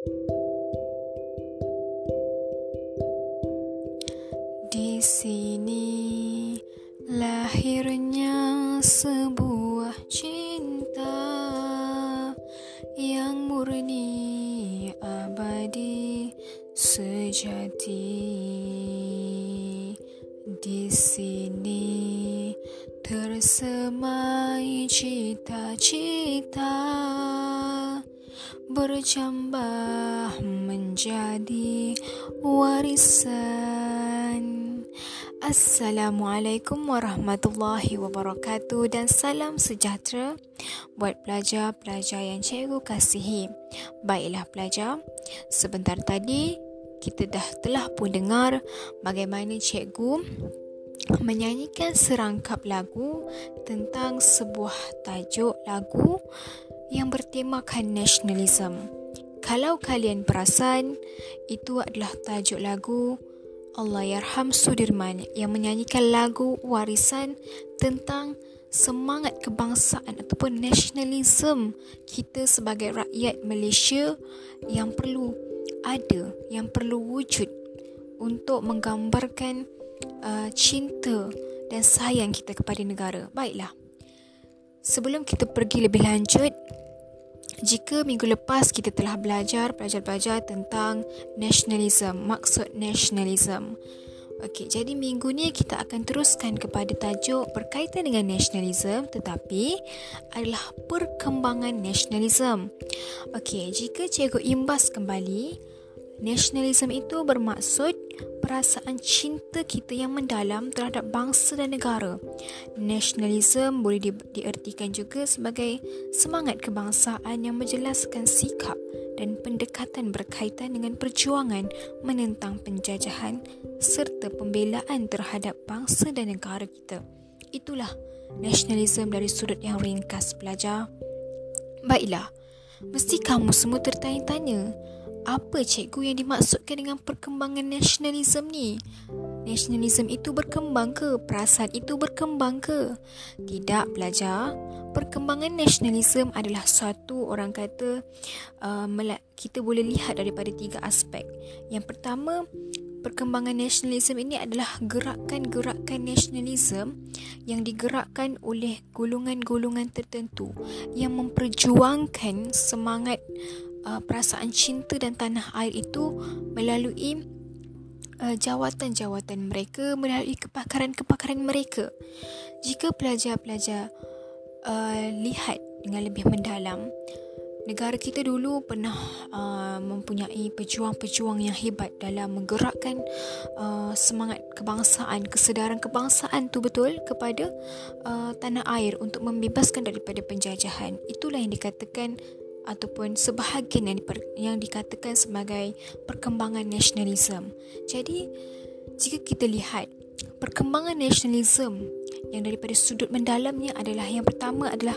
Di sini lahirnya sebuah cinta yang murni abadi sejati. Di sini tersemai cita-cita berjambah menjadi warisan. Assalamualaikum warahmatullahi wabarakatuh dan salam sejahtera buat pelajar-pelajar yang cikgu kasihi. Baiklah pelajar, sebentar tadi kita dah telah pun dengar bagaimana cikgu menyanyikan serangkap lagu tentang sebuah tajuk lagu yang bertemakan nasionalisme. Kalau kalian perasan, itu adalah tajuk lagu Allah Yarham Sudirman yang menyanyikan lagu warisan tentang semangat kebangsaan ataupun nasionalisme kita sebagai rakyat Malaysia yang perlu ada, yang perlu wujud untuk menggambarkan uh, cinta dan sayang kita kepada negara. Baiklah. Sebelum kita pergi lebih lanjut, jika minggu lepas kita telah belajar pelajar-pelajar tentang nasionalisme, maksud nasionalisme. Okey, jadi minggu ni kita akan teruskan kepada tajuk berkaitan dengan nasionalisme tetapi adalah perkembangan nasionalisme. Okey, jika cikgu imbas kembali, nasionalisme itu bermaksud perasaan cinta kita yang mendalam terhadap bangsa dan negara. Nasionalisme boleh di- diartikan juga sebagai semangat kebangsaan yang menjelaskan sikap dan pendekatan berkaitan dengan perjuangan menentang penjajahan serta pembelaan terhadap bangsa dan negara kita. Itulah nasionalisme dari sudut yang ringkas pelajar. Baiklah, mesti kamu semua tertanya-tanya, apa cikgu yang dimaksudkan dengan perkembangan nasionalisme ni? Nasionalisme itu berkembang ke? Perasaan itu berkembang ke? Tidak, pelajar. Perkembangan nasionalisme adalah satu orang kata uh, kita boleh lihat daripada tiga aspek. Yang pertama, perkembangan nasionalisme ini adalah gerakan-gerakan nasionalisme yang digerakkan oleh golongan-golongan tertentu yang memperjuangkan semangat uh, perasaan cinta dan tanah air itu melalui uh, jawatan-jawatan mereka melalui kepakaran-kepakaran mereka. Jika pelajar-pelajar uh, lihat dengan lebih mendalam negara kita dulu pernah uh, mempunyai pejuang-pejuang yang hebat dalam menggerakkan uh, semangat kebangsaan kesedaran kebangsaan tu betul kepada uh, tanah air untuk membebaskan daripada penjajahan. Itulah yang dikatakan ataupun sebahagian yang, diper, yang dikatakan sebagai perkembangan nasionalisme. Jadi, jika kita lihat perkembangan nasionalisme yang daripada sudut mendalamnya adalah yang pertama adalah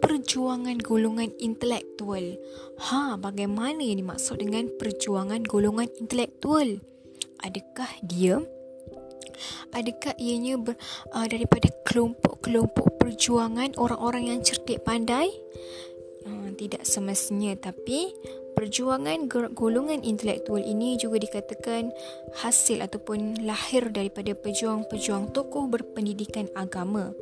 perjuangan golongan intelektual. Ha, bagaimana yang dimaksud dengan perjuangan golongan intelektual? Adakah dia Adakah ianya ber, uh, daripada kelompok-kelompok perjuangan orang-orang yang cerdik pandai Tidak semestinya tapi perjuangan golongan intelektual ini juga dikatakan hasil ataupun lahir daripada pejuang-pejuang tokoh berpendidikan agama.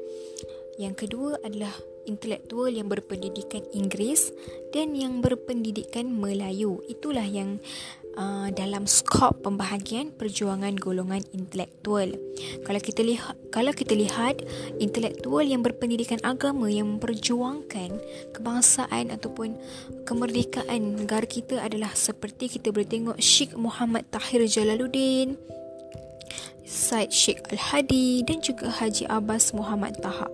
Yang kedua adalah intelektual yang berpendidikan Inggeris dan yang berpendidikan Melayu. Itulah yang Uh, dalam skop pembahagian perjuangan golongan intelektual. Kalau kita lihat kalau kita lihat intelektual yang berpendidikan agama yang memperjuangkan kebangsaan ataupun kemerdekaan negara kita adalah seperti kita boleh tengok Sheikh Muhammad Tahir Jalaluddin, Said Sheikh Al-Hadi dan juga Haji Abbas Muhammad Taha.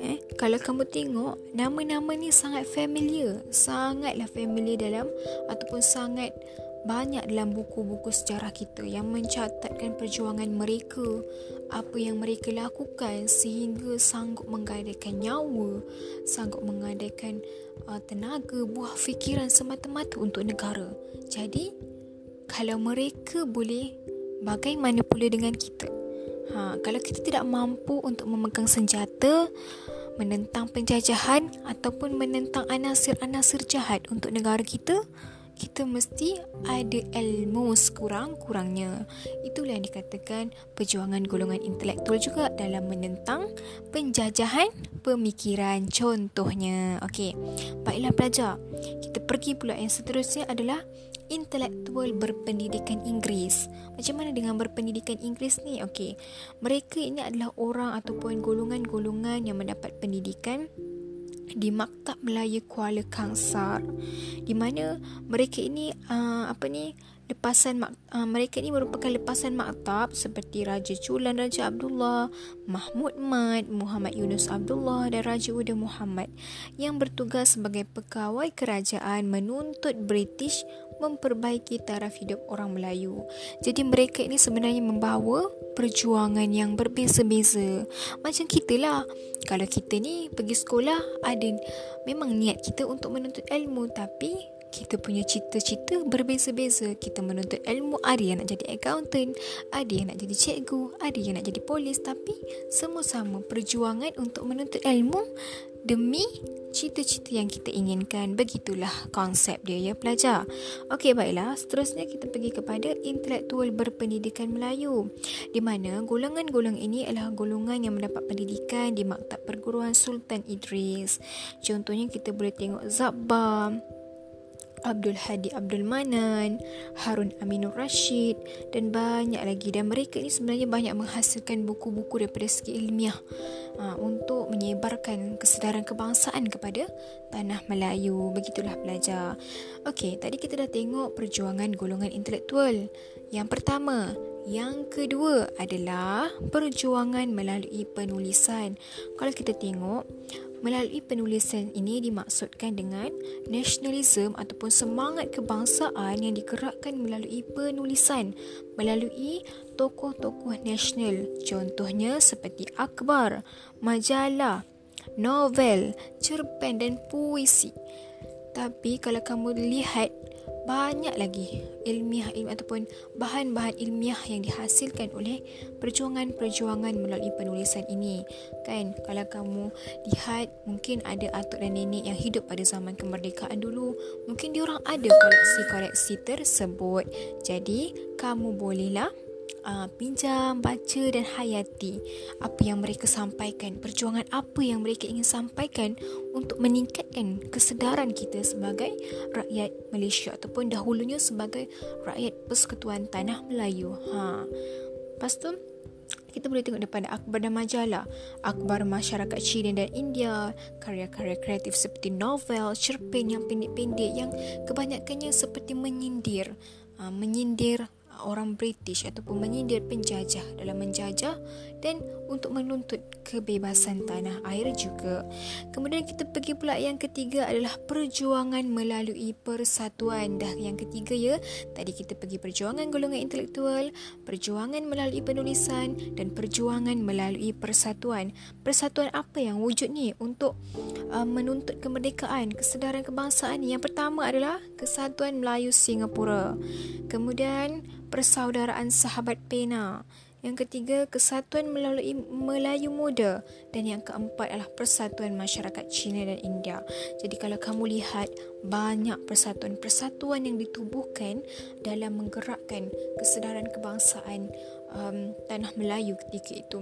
Eh, kalau kamu tengok nama-nama ni sangat familiar, sangatlah familiar dalam ataupun sangat banyak dalam buku-buku sejarah kita yang mencatatkan perjuangan mereka, apa yang mereka lakukan sehingga sanggup menggadaikan nyawa, sanggup menggadaikan uh, tenaga, buah fikiran semata-mata untuk negara. Jadi, kalau mereka boleh, bagaimana pula dengan kita? Ha, kalau kita tidak mampu untuk memegang senjata, menentang penjajahan ataupun menentang anasir-anasir jahat untuk negara kita, kita mesti ada ilmu sekurang-kurangnya. Itulah yang dikatakan perjuangan golongan intelektual juga dalam menentang penjajahan pemikiran. Contohnya, okey. Baiklah pelajar, kita pergi pula yang seterusnya adalah intelektual berpendidikan Inggeris. Macam mana dengan berpendidikan Inggeris ni? Okey. Mereka ini adalah orang ataupun golongan-golongan yang mendapat pendidikan di Maktab Melayu Kuala Kangsar di mana mereka ini uh, apa ni lepasan uh, mereka ini merupakan lepasan maktab seperti Raja Chulan Raja Abdullah, Mahmud Mat, Muhammad Yunus Abdullah dan Raja Uda Muhammad yang bertugas sebagai pegawai kerajaan menuntut British memperbaiki taraf hidup orang Melayu. Jadi mereka ini sebenarnya membawa perjuangan yang berbeza-beza. Macam kita lah. Kalau kita ni pergi sekolah ada memang niat kita untuk menuntut ilmu tapi kita punya cita-cita berbeza-beza. Kita menuntut ilmu, ada yang nak jadi accountant, ada yang nak jadi cikgu, ada yang nak jadi polis. Tapi semua sama perjuangan untuk menuntut ilmu demi cita-cita yang kita inginkan. Begitulah konsep dia ya pelajar. Okey baiklah, seterusnya kita pergi kepada intelektual berpendidikan Melayu. Di mana golongan-golongan ini adalah golongan yang mendapat pendidikan di Maktab Perguruan Sultan Idris. Contohnya kita boleh tengok Zabbar, Abdul Hadi Abdul Manan, Harun Aminur Rashid dan banyak lagi dan mereka ini sebenarnya banyak menghasilkan buku-buku daripada segi ilmiah uh, untuk menyebarkan kesedaran kebangsaan kepada tanah Melayu. Begitulah belajar. Okey, tadi kita dah tengok perjuangan golongan intelektual. Yang pertama, yang kedua adalah perjuangan melalui penulisan. Kalau kita tengok Melalui penulisan ini dimaksudkan dengan nasionalisme ataupun semangat kebangsaan yang digerakkan melalui penulisan melalui tokoh-tokoh nasional. Contohnya seperti akhbar, majalah, novel, cerpen dan puisi. Tapi kalau kamu lihat banyak lagi ilmiah ilmu ataupun bahan-bahan ilmiah yang dihasilkan oleh perjuangan-perjuangan melalui penulisan ini. Kan kalau kamu lihat mungkin ada atuk dan nenek yang hidup pada zaman kemerdekaan dulu. Mungkin diorang ada koleksi-koleksi tersebut. Jadi kamu bolehlah uh, pinjam, baca dan hayati apa yang mereka sampaikan, perjuangan apa yang mereka ingin sampaikan untuk meningkatkan kesedaran kita sebagai rakyat Malaysia ataupun dahulunya sebagai rakyat Persekutuan Tanah Melayu. Ha. Lepas tu kita boleh tengok depan akhbar dan majalah, akhbar masyarakat China dan India, karya-karya kreatif seperti novel, cerpen yang pendek-pendek yang kebanyakannya seperti menyindir, uh, menyindir orang British ataupun menyindir penjajah. Dalam menjajah dan untuk menuntut kebebasan tanah air juga. Kemudian kita pergi pula yang ketiga adalah perjuangan melalui persatuan. Dah yang ketiga ya, tadi kita pergi perjuangan golongan intelektual, perjuangan melalui penulisan dan perjuangan melalui persatuan. Persatuan apa yang wujud ni untuk uh, menuntut kemerdekaan, kesedaran kebangsaan? Yang pertama adalah Kesatuan Melayu Singapura. Kemudian persaudaraan sahabat pena. Yang ketiga, kesatuan melalui Melayu Muda. Dan yang keempat adalah persatuan masyarakat Cina dan India. Jadi kalau kamu lihat, banyak persatuan-persatuan yang ditubuhkan dalam menggerakkan kesedaran kebangsaan um, tanah Melayu ketika itu.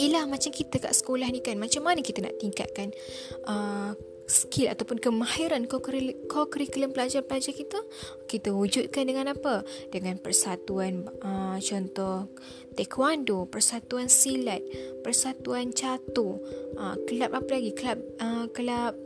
Ialah macam kita kat sekolah ni kan, macam mana kita nak tingkatkan uh, skill ataupun kemahiran co-curriculum pelajar-pelajar kita kita wujudkan dengan apa? Dengan persatuan uh, contoh taekwondo persatuan silat persatuan catur uh, kelab apa lagi? Kelab uh, kelab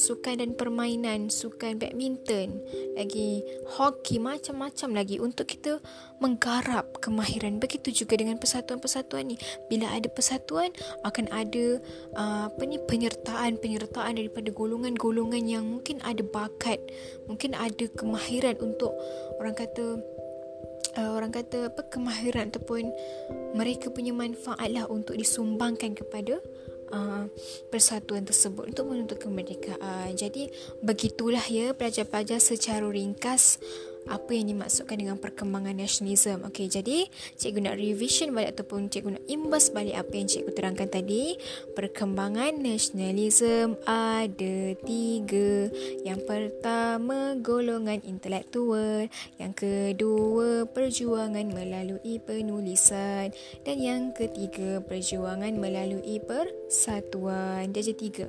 sukan dan permainan, sukan badminton, lagi hoki, macam-macam lagi untuk kita menggarap kemahiran. Begitu juga dengan persatuan-persatuan ni. Bila ada persatuan, akan ada uh, apa ni penyertaan-penyertaan daripada golongan-golongan yang mungkin ada bakat, mungkin ada kemahiran untuk orang kata uh, orang kata apa kemahiran ataupun mereka punya manfaat lah untuk disumbangkan kepada uh, persatuan tersebut untuk menuntut kemerdekaan. Jadi begitulah ya pelajar-pelajar secara ringkas apa yang dimaksudkan dengan perkembangan nasionalisme. Okey, jadi cikgu nak revision balik ataupun cikgu nak imbas balik apa yang cikgu terangkan tadi. Perkembangan nasionalisme ada tiga. Yang pertama, golongan intelektual. Yang kedua, perjuangan melalui penulisan. Dan yang ketiga, perjuangan melalui persatuan. Jadi tiga.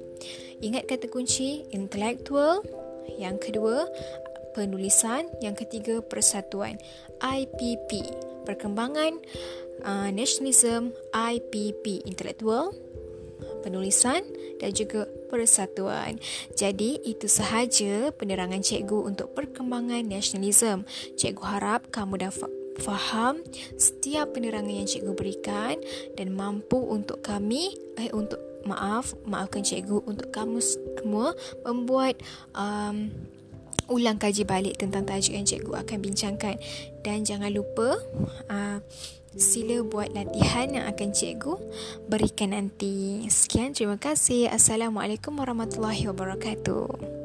Ingat kata kunci, intelektual. Yang kedua, penulisan, yang ketiga persatuan IPP perkembangan uh, nationalism IPP intellectual penulisan dan juga persatuan. Jadi itu sahaja penerangan cikgu untuk perkembangan nasionalisme. Cikgu harap kamu dapat faham setiap penerangan yang cikgu berikan dan mampu untuk kami eh untuk maaf maafkan cikgu untuk kamu semua membuat um, ulang kaji balik tentang tajuk yang cikgu akan bincangkan dan jangan lupa uh, sila buat latihan yang akan cikgu berikan nanti. Sekian terima kasih. Assalamualaikum warahmatullahi wabarakatuh.